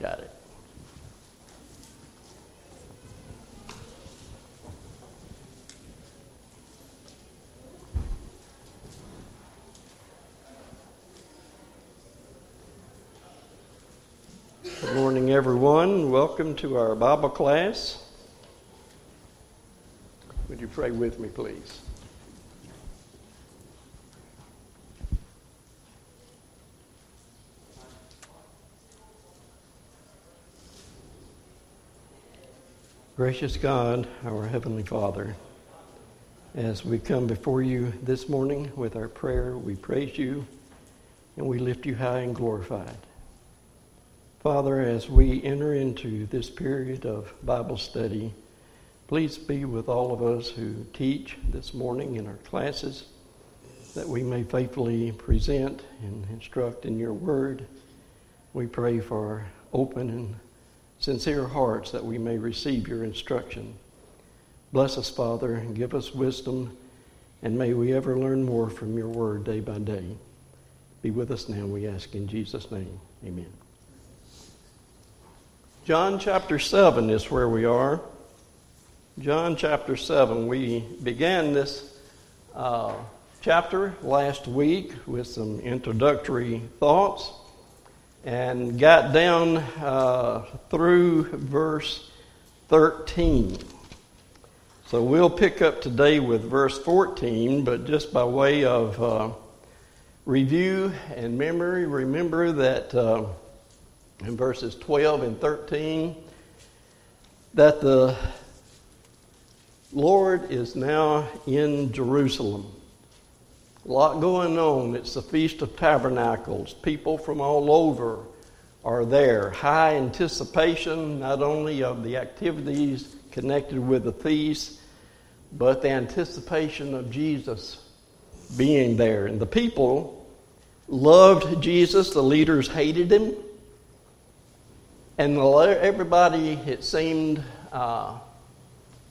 Got it. Good morning, everyone. Welcome to our Bible class. Would you pray with me, please? Gracious God, our Heavenly Father, as we come before you this morning with our prayer, we praise you and we lift you high and glorified. Father, as we enter into this period of Bible study, please be with all of us who teach this morning in our classes, that we may faithfully present and instruct in your word. We pray for open and sincere hearts that we may receive your instruction. Bless us, Father, and give us wisdom, and may we ever learn more from your word day by day. Be with us now, we ask in Jesus' name. Amen. John chapter 7 is where we are. John chapter 7. We began this uh, chapter last week with some introductory thoughts and got down uh, through verse 13. So we'll pick up today with verse 14, but just by way of uh, review and memory, remember that uh, in verses 12 and 13, that the Lord is now in Jerusalem. A lot going on. It's the Feast of Tabernacles. People from all over are there. High anticipation, not only of the activities connected with the feast, but the anticipation of Jesus being there. And the people loved Jesus, the leaders hated him. And everybody, it seemed, uh,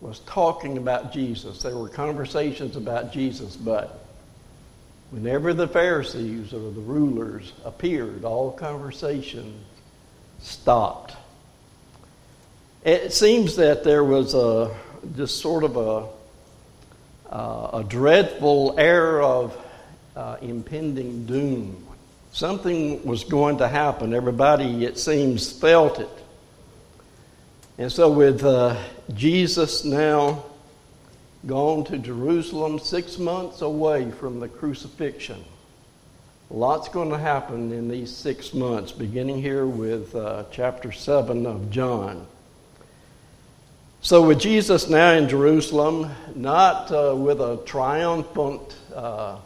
was talking about Jesus. There were conversations about Jesus, but Whenever the Pharisees or the rulers appeared, all conversation stopped. It seems that there was a just sort of a uh, a dreadful air of uh, impending doom. Something was going to happen. Everybody, it seems, felt it. And so, with uh, Jesus now gone to Jerusalem six months away from the crucifixion. Lots going to happen in these six months, beginning here with uh, chapter 7 of John. So, with Jesus now in Jerusalem, not uh, with a triumphant uh,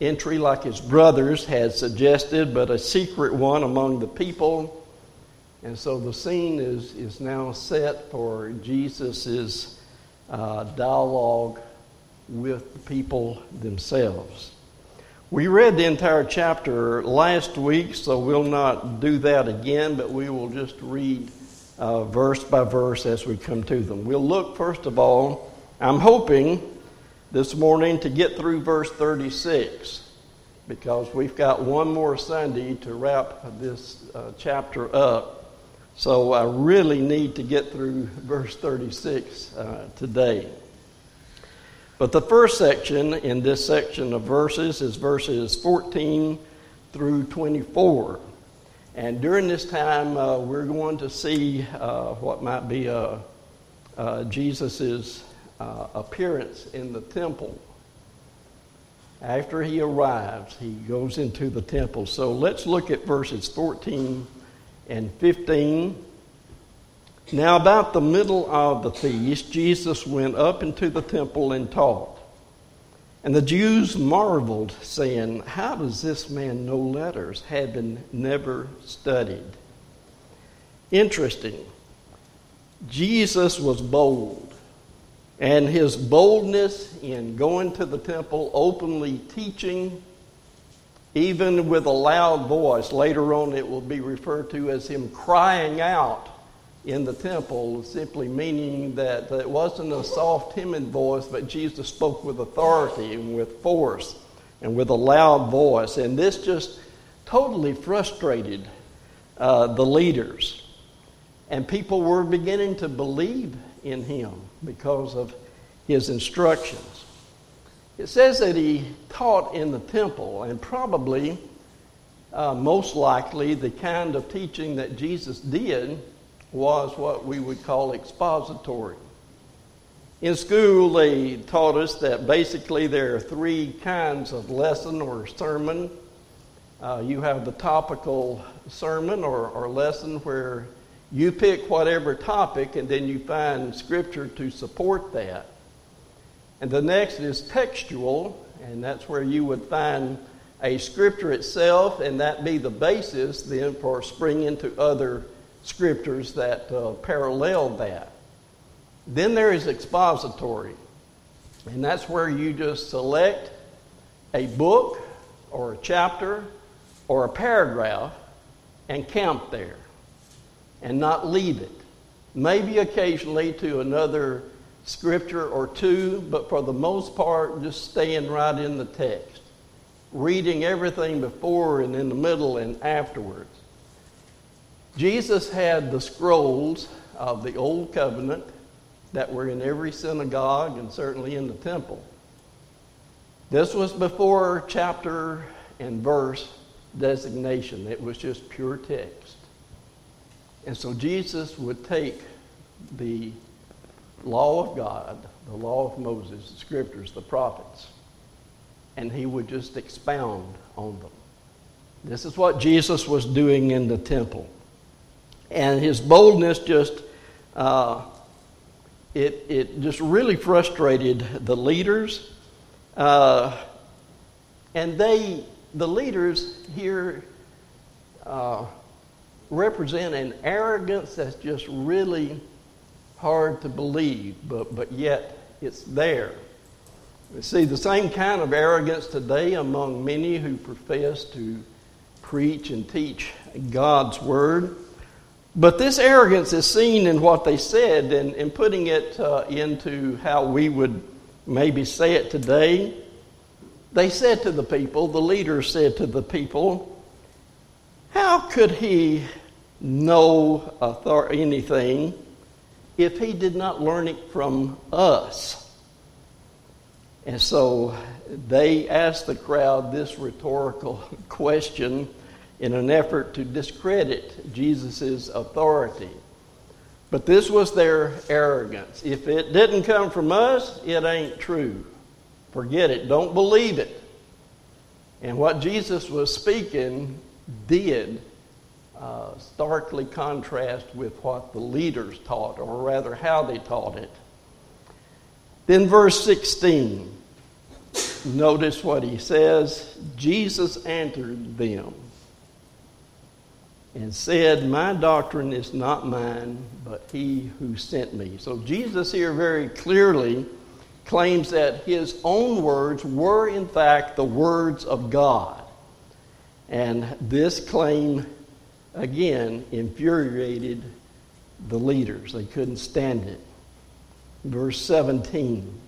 entry like his brothers had suggested, but a secret one among the people. And so the scene is, is now set for Jesus' uh, dialogue with the people themselves. We read the entire chapter last week, so we'll not do that again, but we will just read uh, verse by verse as we come to them. We'll look, first of all, I'm hoping this morning to get through verse 36 because we've got one more Sunday to wrap this uh, chapter up. So I really need to get through verse 36 uh, today. But the first section in this section of verses is verses 14 through 24. And during this time, uh, we're going to see uh, what might be uh, uh Jesus' uh, appearance in the temple. After he arrives, he goes into the temple. So let's look at verses 14 and 15. Now, about the middle of the feast, Jesus went up into the temple and taught. And the Jews marveled, saying, How does this man know letters, having never studied? Interesting. Jesus was bold. And his boldness in going to the temple, openly teaching, even with a loud voice. Later on, it will be referred to as him crying out in the temple, simply meaning that it wasn't a soft, timid voice, but Jesus spoke with authority and with force and with a loud voice. And this just totally frustrated uh, the leaders. And people were beginning to believe in him because of his instructions. It says that he taught in the temple, and probably, uh, most likely, the kind of teaching that Jesus did was what we would call expository. In school, they taught us that basically there are three kinds of lesson or sermon. Uh, you have the topical sermon or, or lesson where you pick whatever topic and then you find scripture to support that. And the next is textual, and that's where you would find a scripture itself, and that be the basis then for springing into other scriptures that uh, parallel that. Then there is expository, and that's where you just select a book or a chapter or a paragraph and camp there and not leave it. Maybe occasionally to another scripture or two, but for the most part, just staying right in the text, reading everything before and in the middle and afterwards. Jesus had the scrolls of the Old Covenant that were in every synagogue and certainly in the temple. This was before chapter and verse designation, it was just pure text. And so Jesus would take the law of God, the law of Moses, the scriptures, the prophets, and he would just expound on them. This is what Jesus was doing in the temple. And his boldness just, uh, it, it just really frustrated the leaders. Uh, and they, the leaders here, uh, represent an arrogance that's just really hard to believe, but, but yet it's there. We see the same kind of arrogance today among many who profess to preach and teach God's Word. But this arrogance is seen in what they said and, and putting it uh, into how we would maybe say it today. They said to the people, the leaders said to the people, How could he know author- anything if he did not learn it from us? And so they asked the crowd this rhetorical question in an effort to discredit Jesus' authority. But this was their arrogance. If it didn't come from us, it ain't true. Forget it. Don't believe it. And what Jesus was speaking did uh, starkly contrast with what the leaders taught, or rather, how they taught it. Then, verse 16, notice what he says Jesus answered them and said, My doctrine is not mine, but he who sent me. So, Jesus here very clearly claims that his own words were, in fact, the words of God. And this claim again infuriated the leaders. They couldn't stand it. Verse 17.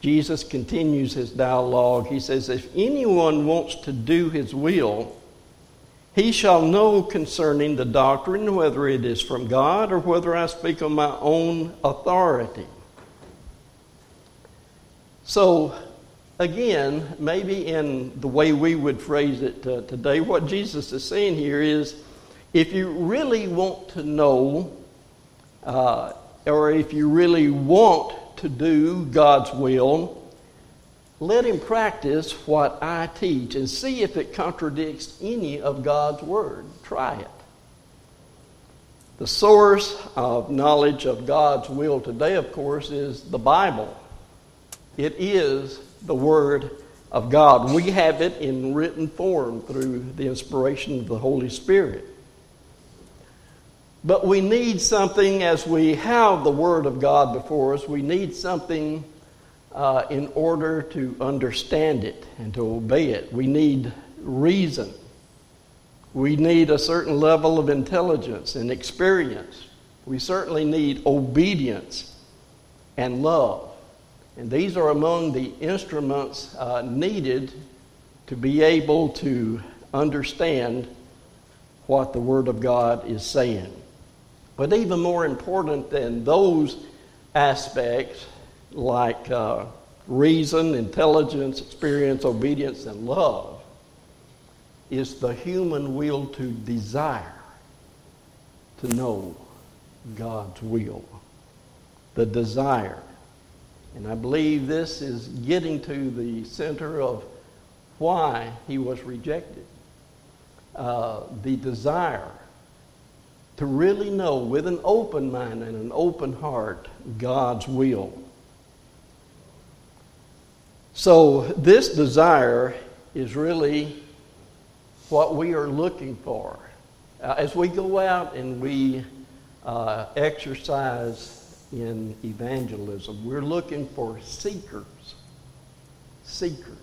Jesus continues his dialogue. He says, If anyone wants to do his will, he shall know concerning the doctrine whether it is from God or whether I speak on my own authority. So, again, maybe in the way we would phrase it uh, today, what Jesus is saying here is if you really want to know, uh, or if you really want to do God's will, let him practice what I teach and see if it contradicts any of God's Word. Try it. The source of knowledge of God's will today, of course, is the Bible. It is the Word of God. We have it in written form through the inspiration of the Holy Spirit. But we need something as we have the Word of God before us, we need something uh, in order to understand it and to obey it. We need reason. We need a certain level of intelligence and experience. We certainly need obedience and love. And these are among the instruments uh, needed to be able to understand what the Word of God is saying. But even more important than those aspects, like uh, reason, intelligence, experience, obedience, and love, is the human will to desire to know God's will. The desire. And I believe this is getting to the center of why he was rejected. Uh, the desire to really know with an open mind and an open heart God's will. So, this desire is really what we are looking for. Uh, as we go out and we uh, exercise in evangelism, we're looking for seekers. Seekers.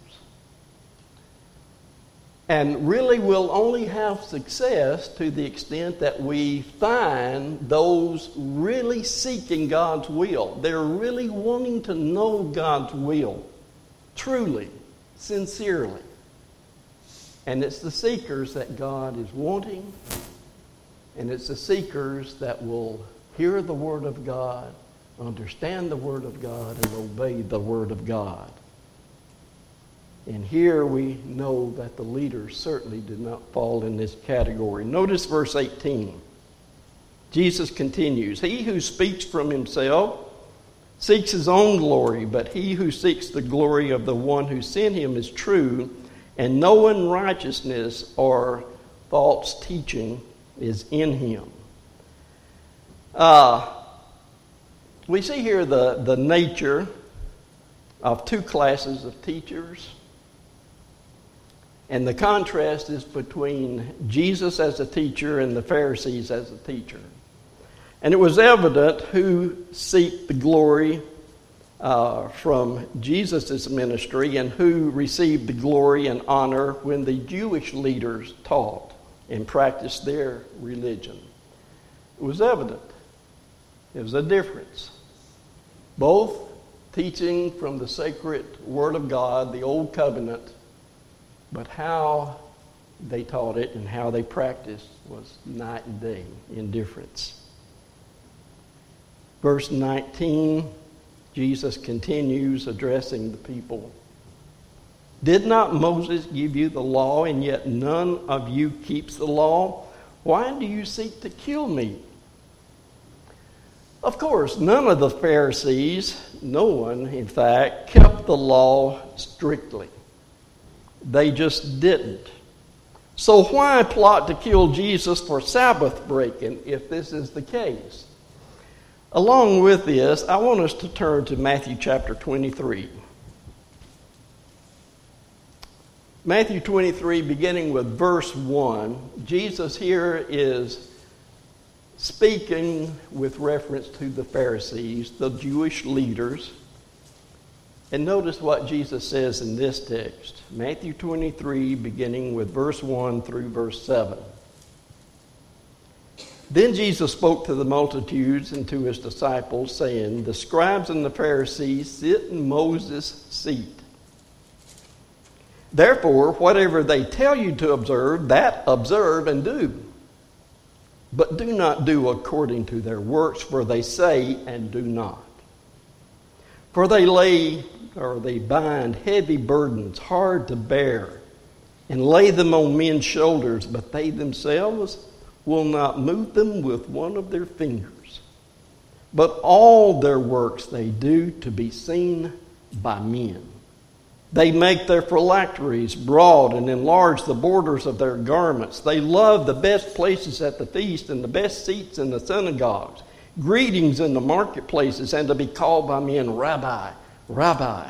And really, we'll only have success to the extent that we find those really seeking God's will. They're really wanting to know God's will, truly, sincerely. And it's the seekers that God is wanting, and it's the seekers that will hear the Word of God, understand the Word of God, and obey the Word of God. And here we know that the leaders certainly did not fall in this category. Notice verse 18. Jesus continues He who speaks from himself seeks his own glory, but he who seeks the glory of the one who sent him is true, and no unrighteousness or false teaching is in him. Uh, we see here the, the nature of two classes of teachers and the contrast is between Jesus as a teacher and the Pharisees as a teacher. And it was evident who seek the glory uh, from Jesus' ministry and who received the glory and honor when the Jewish leaders taught and practiced their religion. It was evident. Was a difference. Both teaching from the sacred Word of God, the Old Covenant, but how they taught it and how they practiced was night and day in difference. Verse 19, Jesus continues addressing the people. Did not Moses give you the law, and yet none of you keeps the law? Why do you seek to kill me? Of course, none of the Pharisees, no one, in fact, kept the law strictly. They just didn't. So, why plot to kill Jesus for Sabbath breaking if this is the case? Along with this, I want us to turn to Matthew chapter 23. Matthew 23, beginning with verse 1, Jesus here is speaking with reference to the Pharisees, the Jewish leaders and notice what Jesus says in this text Matthew 23, beginning with verse 1 through verse 7. Then Jesus spoke to the multitudes and to his disciples, saying, The scribes and the Pharisees sit in Moses' seat. Therefore, whatever they tell you to observe, that observe and do. But do not do according to their works, for they say and do not. For they lay or they bind heavy burdens hard to bear and lay them on men's shoulders, but they themselves will not move them with one of their fingers. But all their works they do to be seen by men. They make their phylacteries broad and enlarge the borders of their garments. They love the best places at the feast and the best seats in the synagogues, greetings in the marketplaces, and to be called by men Rabbi Rabbi.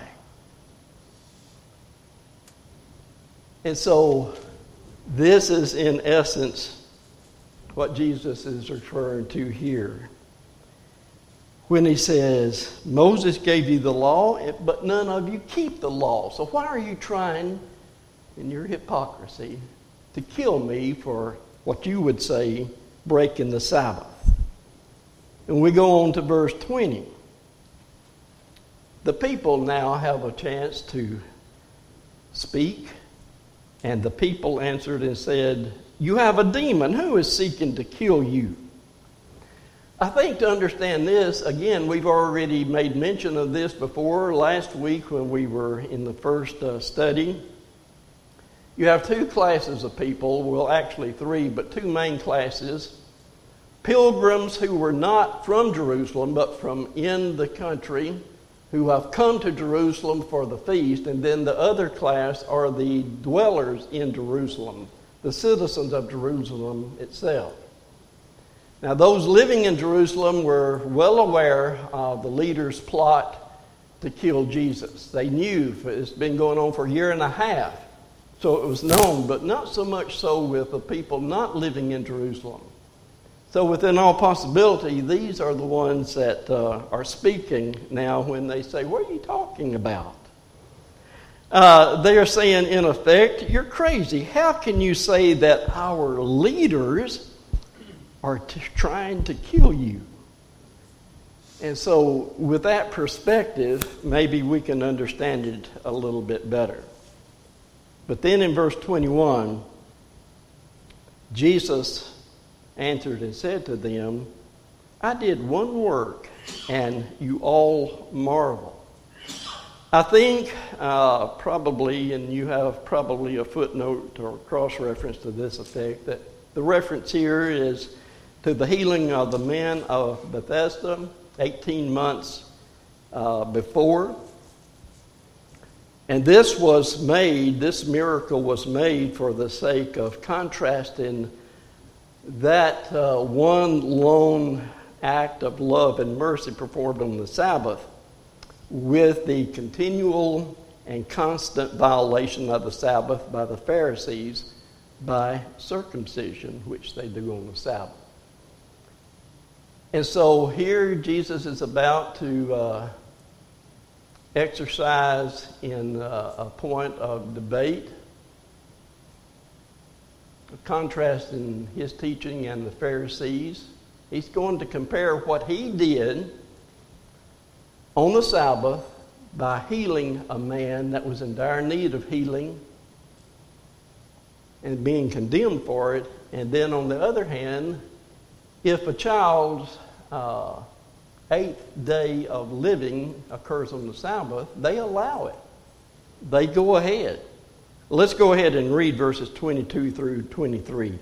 And so, this is in essence what Jesus is referring to here. When he says, Moses gave you the law, but none of you keep the law. So, why are you trying, in your hypocrisy, to kill me for what you would say breaking the Sabbath? And we go on to verse 20 the people now have a chance to speak, and the people answered and said, You have a demon. Who is seeking to kill you? I think to understand this, again, we've already made mention of this before last week when we were in the first uh, study. You have two classes of people, well, actually three, but two main classes. Pilgrims who were not from Jerusalem, but from in the country, who have come to Jerusalem for the feast, and then the other class are the dwellers in Jerusalem, the citizens of Jerusalem itself. Now, those living in Jerusalem were well aware of the leader's plot to kill Jesus. They knew it's been going on for a year and a half, so it was known, but not so much so with the people not living in Jerusalem. So, within all possibility, these are the ones that uh, are speaking now when they say, What are you talking about? Uh, they are saying, in effect, You're crazy. How can you say that our leaders are t- trying to kill you? And so, with that perspective, maybe we can understand it a little bit better. But then in verse 21, Jesus answered and said to them, I did one work, and you all marvel. I think uh, probably, and you have probably a footnote or cross reference to this effect, that the reference here is to the healing of the men of Bethesda 18 months uh, before. And this was made, this miracle was made for the sake of contrasting that uh, one lone act of love and mercy performed on the Sabbath with the continual and constant violation of the Sabbath by the Pharisees by circumcision, which they do on the Sabbath. And so here Jesus is about to uh, exercise in uh, a point of debate contrasting his teaching and the Pharisees. He's going to compare what he did on the Sabbath by healing a man that was in dire need of healing and being condemned for it. And then on the other hand, if a child's uh, eighth day of living occurs on the Sabbath, they allow it. They go ahead. Let's go ahead and read verses 22 through 23.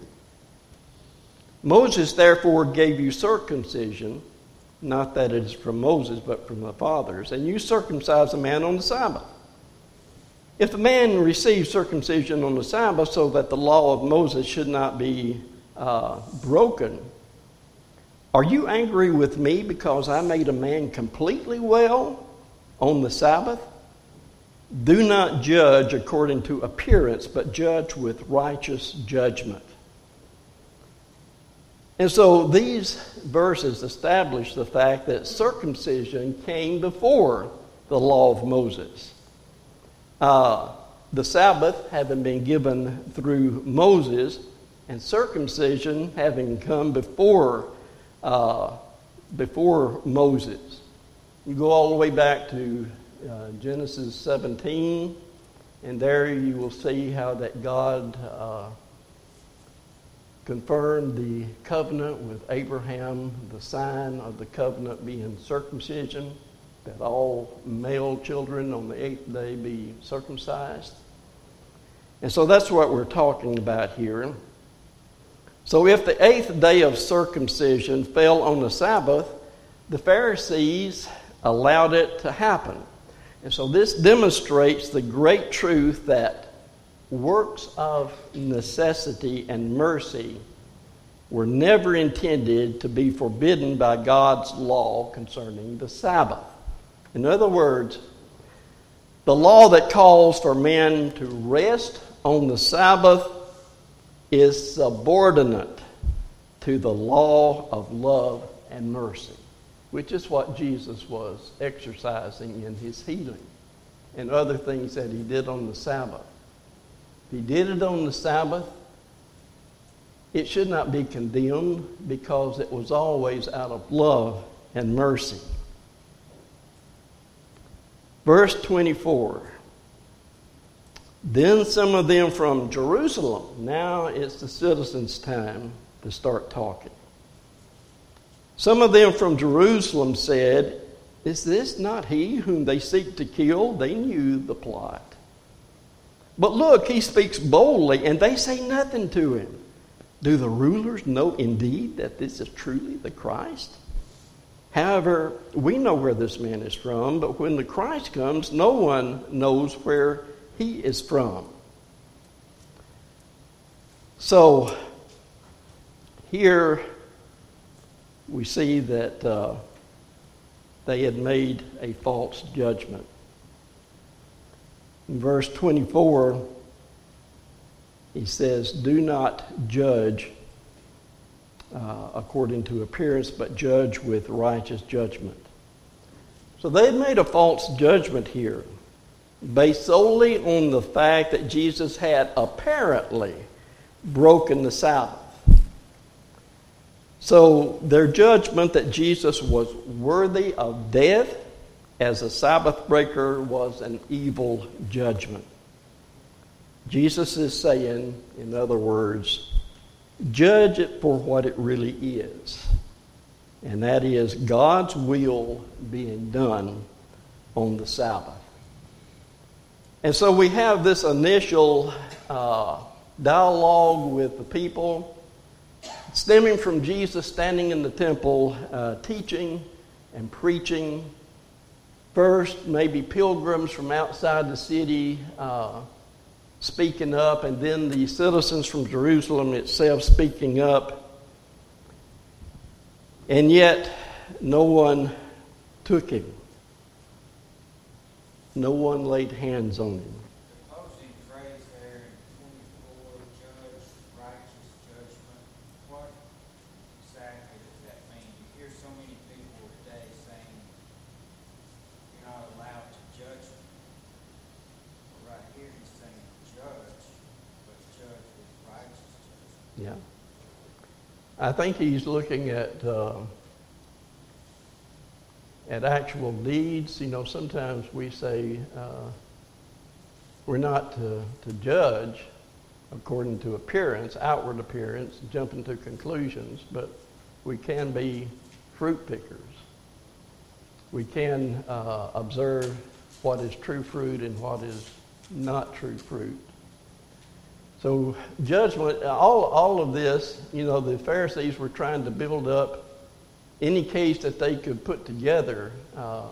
Moses therefore gave you circumcision, not that it is from Moses, but from the fathers, and you circumcise a man on the Sabbath. If a man receives circumcision on the Sabbath so that the law of Moses should not be uh, broken, are you angry with me because I made a man completely well on the Sabbath? Do not judge according to appearance, but judge with righteous judgment. And so these verses establish the fact that circumcision came before the law of Moses. Uh, the Sabbath having been given through Moses, and circumcision having come before, uh, before Moses. You go all the way back to uh, Genesis 17, and there you will see how that God uh, confirmed the covenant with Abraham, the sign of the covenant being circumcision, that all male children on the eighth day be circumcised. And so that's what we're talking about here. So if the eighth day of circumcision fell on the Sabbath, the Pharisees allowed it to happen. And so this demonstrates the great truth that works of necessity and mercy were never intended to be forbidden by God's law concerning the Sabbath. In other words, the law that calls for men to rest on the Sabbath is subordinate to the law of love and mercy which is what Jesus was exercising in his healing and other things that he did on the Sabbath. He did it on the Sabbath, it should not be condemned because it was always out of love and mercy. Verse 24 Then some of them from Jerusalem. Now it's the citizens' time to start talking. Some of them from Jerusalem said, Is this not he whom they seek to kill? They knew the plot. But look, he speaks boldly, and they say nothing to him. Do the rulers know indeed that this is truly the Christ? However, we know where this man is from, but when the Christ comes, no one knows where he is from. So, here we see that uh, they had made a false judgment. In verse 24, he says, Do not judge uh, according to appearance, but judge with righteous judgment. So they had made a false judgment here based solely on the fact that Jesus had apparently broken the Sabbath. So their judgment that Jesus was worthy of death as a Sabbath breaker was an evil judgment. Jesus is saying, in other words, judge it for what it really is. And that is God's will being done on the Sabbath. And so we have this initial uh, dialogue with the people, stemming from Jesus standing in the temple, uh, teaching and preaching. First, maybe pilgrims from outside the city uh, speaking up, and then the citizens from Jerusalem itself speaking up. And yet, no one took him. No one laid hands on him. Opposing phrase there in 24, judge, righteous judgment. What exactly does that mean? You hear so many people today saying you're not allowed to judge. But right here he's saying judge, but judge with righteous. Yeah. I think he's looking at uh, at actual deeds. You know, sometimes we say uh, we're not to, to judge according to appearance, outward appearance, jumping to conclusions, but we can be fruit pickers. We can uh, observe what is true fruit and what is not true fruit. So, judgment, all, all of this, you know, the Pharisees were trying to build up any case that they could put together uh,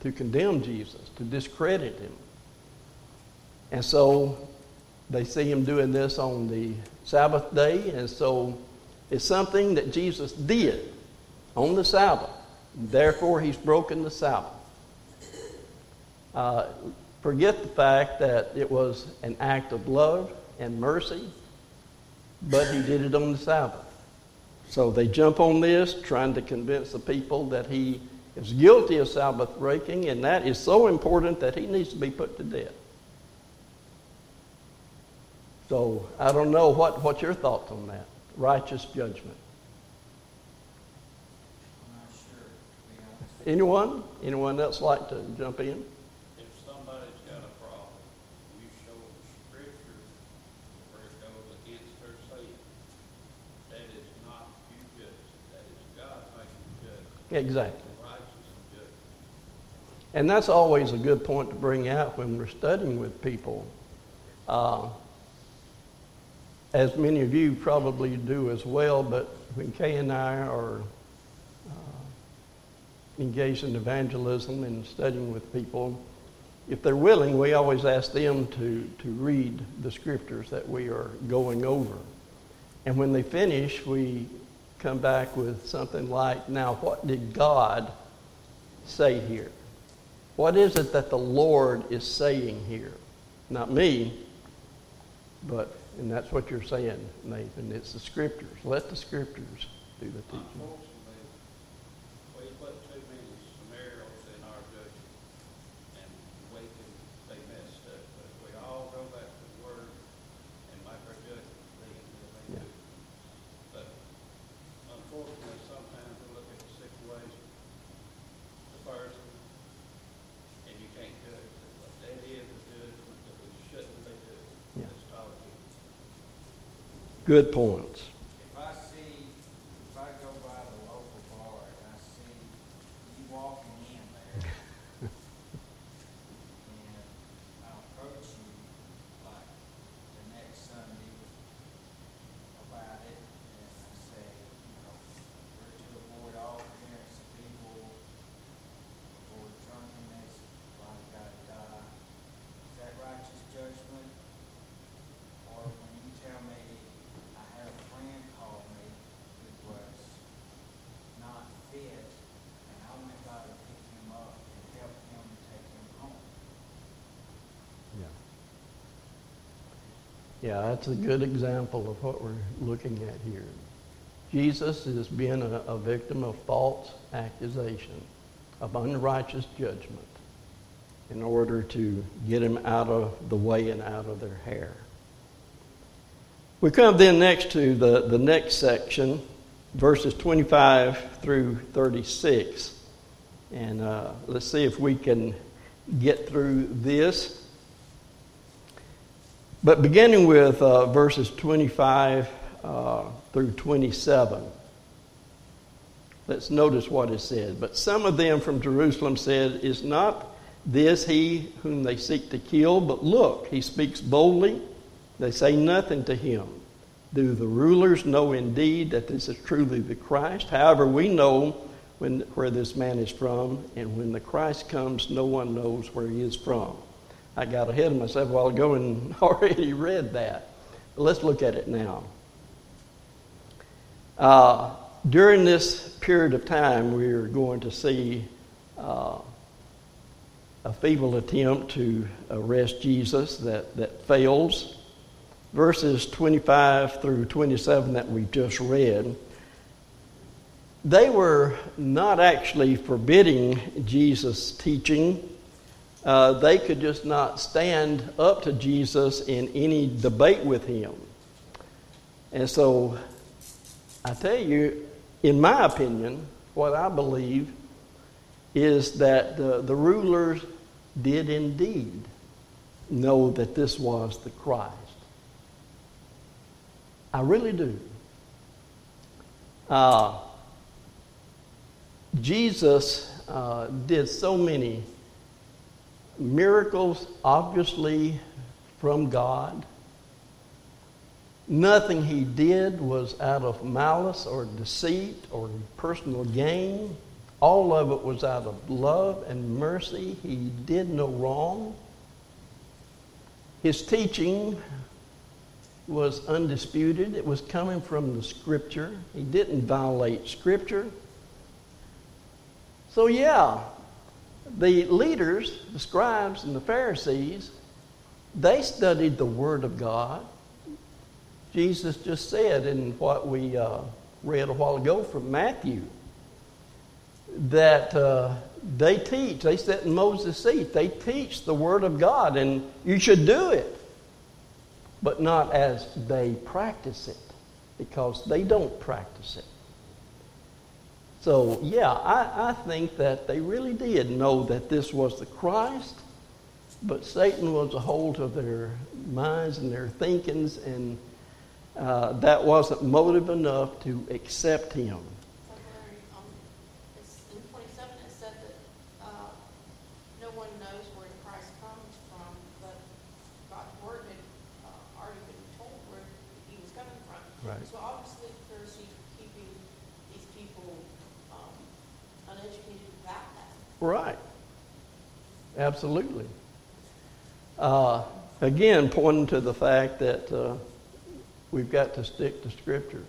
to condemn Jesus, to discredit him. And so they see him doing this on the Sabbath day, and so it's something that Jesus did on the Sabbath. Therefore, he's broken the Sabbath. Uh, forget the fact that it was an act of love and mercy, but he did it on the Sabbath. So they jump on this, trying to convince the people that he is guilty of Sabbath breaking, and that is so important that he needs to be put to death. So I don't know what, what's your thoughts on that? Righteous judgment. I'm not sure, to be. Anyone? Anyone else like to jump in? If somebody's got a problem, you show them scripture where it goes against their faith. That is not you judge, that is God making you judge, Exactly. And that's always a good point to bring out when we're studying with people. Uh, as many of you probably do as well, but when Kay and I are uh, engaged in evangelism and studying with people, if they're willing, we always ask them to, to read the scriptures that we are going over. And when they finish, we come back with something like, now, what did God say here? What is it that the Lord is saying here? Not me, but, and that's what you're saying, Nathan. It's the scriptures. Let the scriptures do the teaching. Unfortunately, we put too many scenarios in our judgment, and we can be messed up. But if we all go back to the Word and make our judgment, then we'll be Yeah. good. But unfortunately, sometimes we look at the situation, the person, and you can't judge it. But that is a judgment that we shouldn't be doing. Good points. If I see, if I go by the local bar and I see you walking in there, and I approach you like the next Sunday about it, and I say, you know, we're to avoid all appearance of people, avoid drunkenness, blah, da, da, da. Is that righteous judgment? Or when you tell me, I had a friend call me who was not fit, and I went by to pick him up and help him take him home. Yeah. That's a good example of what we're looking at here. Jesus is being a, a victim of false accusation, of unrighteous judgment, in order to get him out of the way and out of their hair. We come then next to the, the next section, verses 25 through 36. And uh, let's see if we can get through this. But beginning with uh, verses 25 uh, through 27, let's notice what it said. But some of them from Jerusalem said, Is not this he whom they seek to kill? But look, he speaks boldly. They say nothing to him. Do the rulers know indeed that this is truly the Christ? However, we know when, where this man is from, and when the Christ comes, no one knows where he is from. I got ahead of myself a while ago and already read that. But let's look at it now. Uh, during this period of time, we are going to see uh, a feeble attempt to arrest Jesus that, that fails. Verses 25 through 27 that we just read, they were not actually forbidding Jesus' teaching. Uh, they could just not stand up to Jesus in any debate with him. And so, I tell you, in my opinion, what I believe is that the, the rulers did indeed know that this was the Christ. I really do. Uh, Jesus uh, did so many miracles, obviously from God. Nothing he did was out of malice or deceit or personal gain. All of it was out of love and mercy. He did no wrong. His teaching was undisputed. It was coming from the Scripture. He didn't violate Scripture. So, yeah, the leaders, the scribes and the Pharisees, they studied the Word of God. Jesus just said in what we uh, read a while ago from Matthew that uh, they teach, they sit in Moses' seat, they teach the Word of God, and you should do it but not as they practice it, because they don't practice it. So, yeah, I, I think that they really did know that this was the Christ, but Satan was a hold of their minds and their thinkings, and uh, that wasn't motive enough to accept him. Um, it's, in twenty-seven, it said that, uh, no one knows where Christ comes from, but God's word had, uh, already been told where he was coming from. Right. So obviously, the Pharisees were keeping these people, um, uneducated about that. Right. Absolutely. Uh, again, pointing to the fact that uh, we've got to stick to Scripture.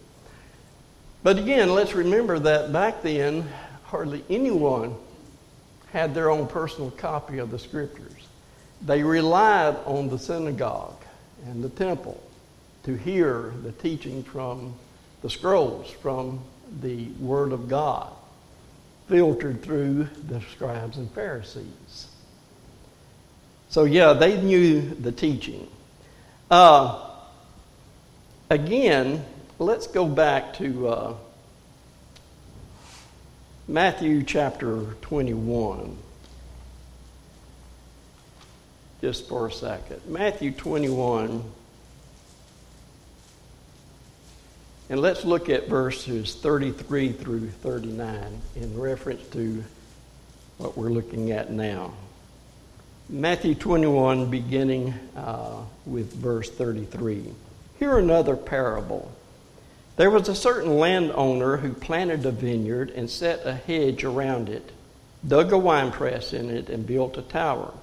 But again, let's remember that back then, hardly anyone had their own personal copy of the Scriptures. They relied on the synagogue and the temple to hear the teaching from the scrolls, from the Word of God filtered through the scribes and Pharisees. So, yeah, they knew the teaching. Uh, again, let's go back to uh, Matthew chapter 21. Just for a second. Matthew 21. And let's look at verses 33 through 39 in reference to what we're looking at now. Matthew 21, beginning uh, with verse 33. Hear another parable. There was a certain landowner who planted a vineyard and set a hedge around it, dug a winepress in it, and built a tower.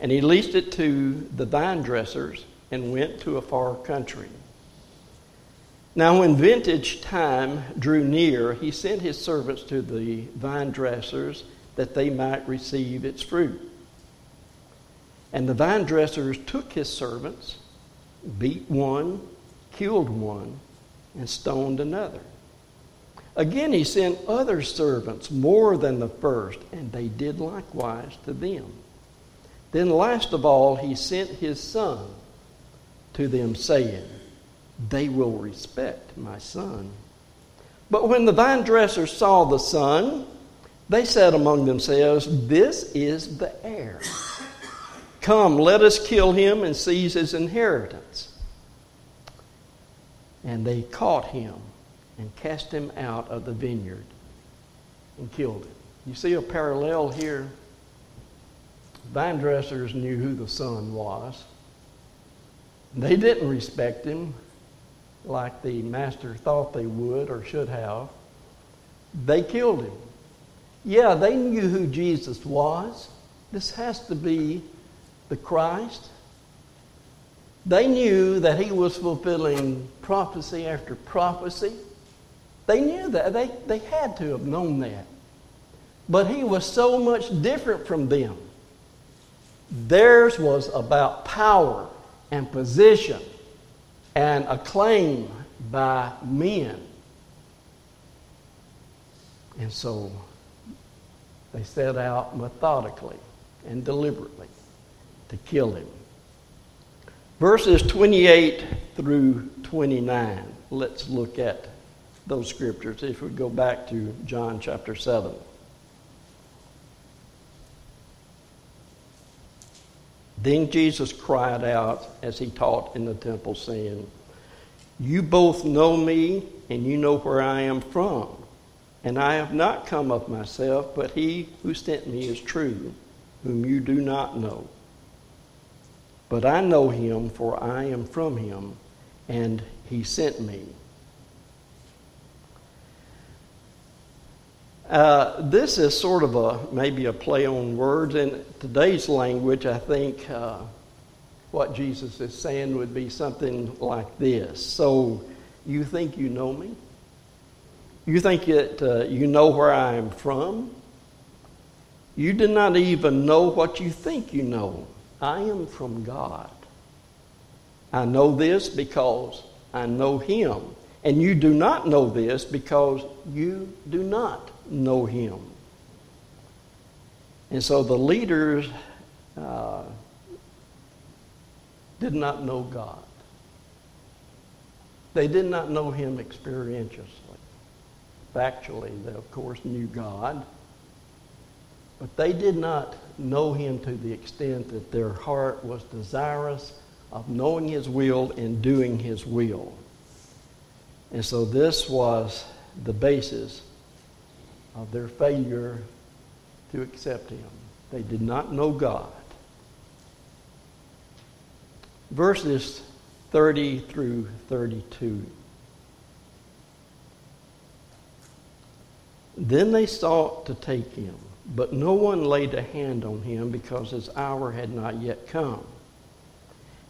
And he leased it to the vine dressers and went to a far country. Now, when vintage time drew near, he sent his servants to the vine dressers that they might receive its fruit. And the vine dressers took his servants, beat one, killed one, and stoned another. Again, he sent other servants more than the first, and they did likewise to them. Then, last of all, he sent his son to them, saying, They will respect my son. But when the vine dressers saw the son, they said among themselves, This is the heir. Come, let us kill him and seize his inheritance. And they caught him and cast him out of the vineyard and killed him. You see a parallel here? Vine dressers knew who the son was. They didn't respect him like the master thought they would or should have. They killed him. Yeah, they knew who Jesus was. This has to be the Christ. They knew that he was fulfilling prophecy after prophecy. They knew that. They, they had to have known that. But he was so much different from them. Theirs was about power and position and acclaim by men. And so they set out methodically and deliberately to kill him. Verses 28 through 29. Let's look at those scriptures if we go back to John chapter 7. Then Jesus cried out as he taught in the temple, saying, You both know me, and you know where I am from. And I have not come of myself, but he who sent me is true, whom you do not know. But I know him, for I am from him, and he sent me. Uh, this is sort of a maybe a play on words. In today's language, I think uh, what Jesus is saying would be something like this. So, you think you know me? You think that uh, you know where I am from? You do not even know what you think you know. I am from God. I know this because I know Him. And you do not know this because you do not know him. And so the leaders uh, did not know God. They did not know him experientially. Factually, they of course knew God, but they did not know him to the extent that their heart was desirous of knowing his will and doing his will. And so this was the basis of their failure to accept Him. They did not know God. Verses 30 through 32. Then they sought to take him, but no one laid a hand on him because his hour had not yet come.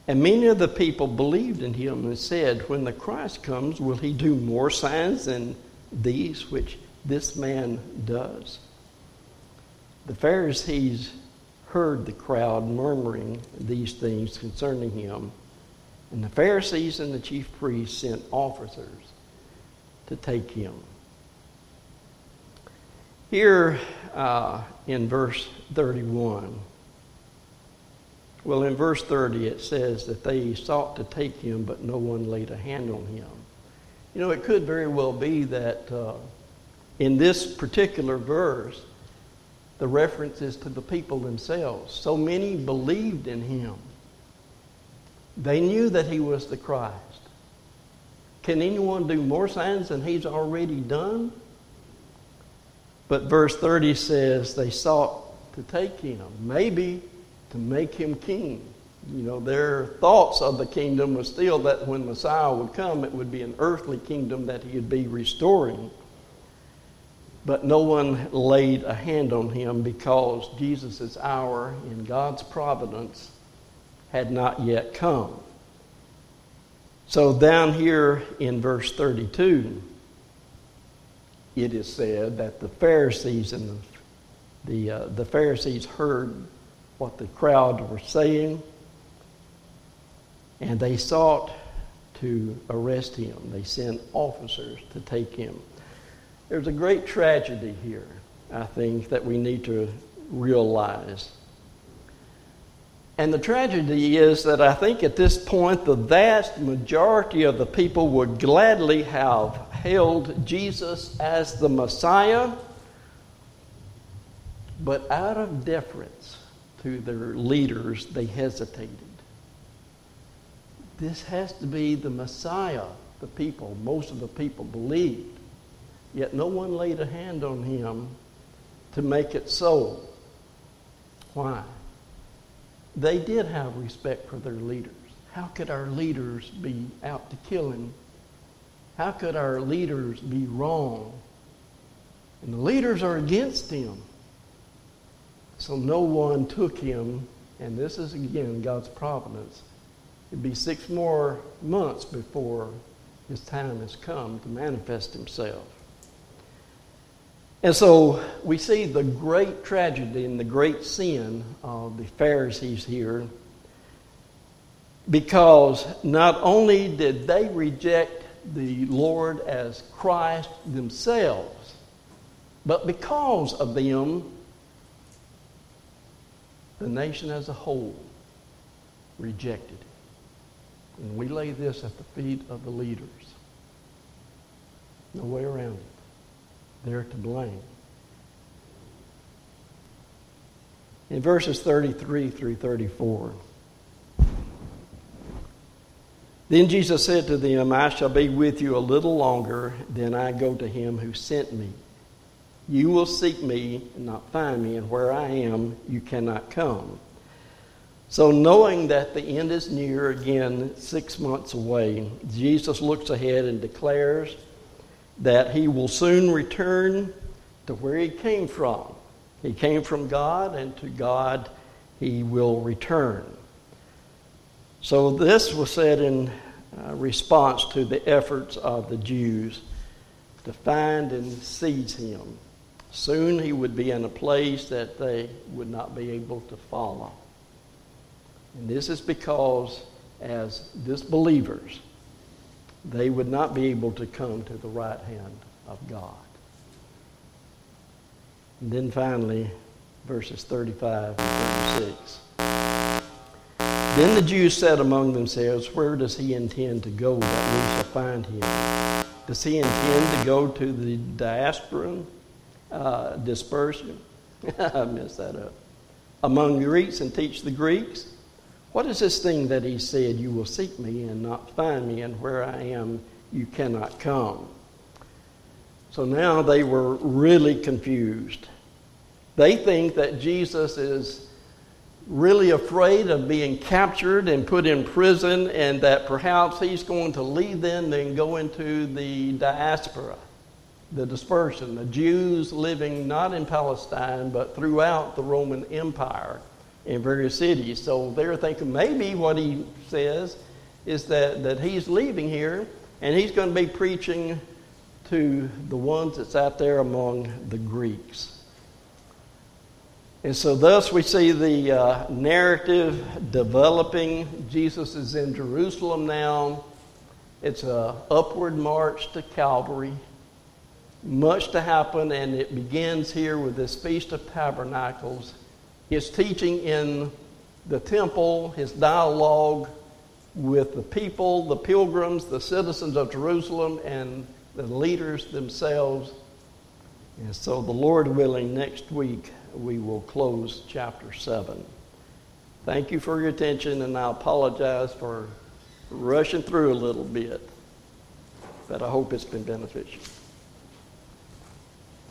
And many of the people believed in him and said, When the Christ comes, will he do more signs than these which this man does. The Pharisees heard the crowd murmuring these things concerning him, and the Pharisees and the chief priests sent officers to take him. Here uh, in verse 31, well, in verse 30, it says that they sought to take him, but no one laid a hand on him. You know, it could very well be that uh, in this particular verse, the reference is to the people themselves. So many believed in him. They knew that he was the Christ. Can anyone do more signs than he's already done? But verse 30 says they sought to take him, maybe to make him king. You know, their thoughts of the kingdom was still that when Messiah would come, it would be an earthly kingdom that he would be restoring. But no one laid a hand on him because Jesus' hour in God's providence had not yet come. So, down here in verse 32, it is said that the Pharisees and the, the, uh, the Pharisees heard what the crowd were saying, and they sought to arrest him. They sent officers to take him. There's a great tragedy here, I think, that we need to realize. And the tragedy is that I think at this point the vast majority of the people would gladly have hailed Jesus as the Messiah, but out of deference to their leaders, they hesitated. This has to be the Messiah, the people, most of the people believed. Yet no one laid a hand on him to make it so. Why? They did have respect for their leaders. How could our leaders be out to kill him? How could our leaders be wrong? And the leaders are against him. So no one took him, and this is again God's providence. It'd be six more months before his time has come to manifest himself. And so we see the great tragedy and the great sin of the Pharisees here because not only did they reject the Lord as Christ themselves, but because of them, the nation as a whole rejected. And we lay this at the feet of the leaders. No way around it. They're to blame. In verses 33 through 34, then Jesus said to them, I shall be with you a little longer, then I go to him who sent me. You will seek me and not find me, and where I am, you cannot come. So, knowing that the end is near, again, six months away, Jesus looks ahead and declares that he will soon return to where he came from. He came from God, and to God he will return. So, this was said in uh, response to the efforts of the Jews to find and seize him. Soon he would be in a place that they would not be able to follow. And this is because, as disbelievers, they would not be able to come to the right hand of God. And then finally, verses 35 and 36. Then the Jews said among themselves, Where does he intend to go that we shall find him? Does he intend to go to the diaspora, uh, dispersion? I messed that up. Among the Greeks and teach the Greeks? What is this thing that he said, You will seek me and not find me, and where I am, you cannot come? So now they were really confused. They think that Jesus is really afraid of being captured and put in prison, and that perhaps he's going to leave them and go into the diaspora, the dispersion, the Jews living not in Palestine but throughout the Roman Empire in various cities. So they're thinking maybe what he says is that, that he's leaving here and he's going to be preaching to the ones that's out there among the Greeks. And so, thus, we see the uh, narrative developing. Jesus is in Jerusalem now. It's an upward march to Calvary. Much to happen, and it begins here with this Feast of Tabernacles his teaching in the temple, his dialogue with the people, the pilgrims, the citizens of Jerusalem, and the leaders themselves. And so, the Lord willing, next week we will close chapter 7. Thank you for your attention, and I apologize for rushing through a little bit. but I hope it's been beneficial.